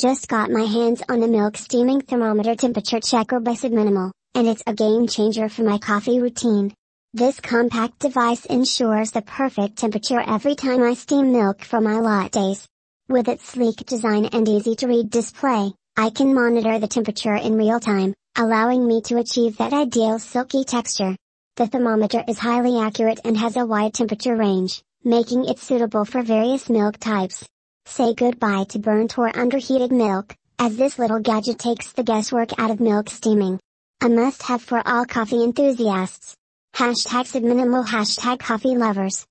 Just got my hands on a milk steaming thermometer temperature checker by Subminimal, and it's a game changer for my coffee routine. This compact device ensures the perfect temperature every time I steam milk for my lattes. With its sleek design and easy to read display, I can monitor the temperature in real time, allowing me to achieve that ideal silky texture. The thermometer is highly accurate and has a wide temperature range, making it suitable for various milk types. Say goodbye to burnt or underheated milk, as this little gadget takes the guesswork out of milk steaming. A must have for all coffee enthusiasts. Hashtag subminimal hashtag coffee lovers.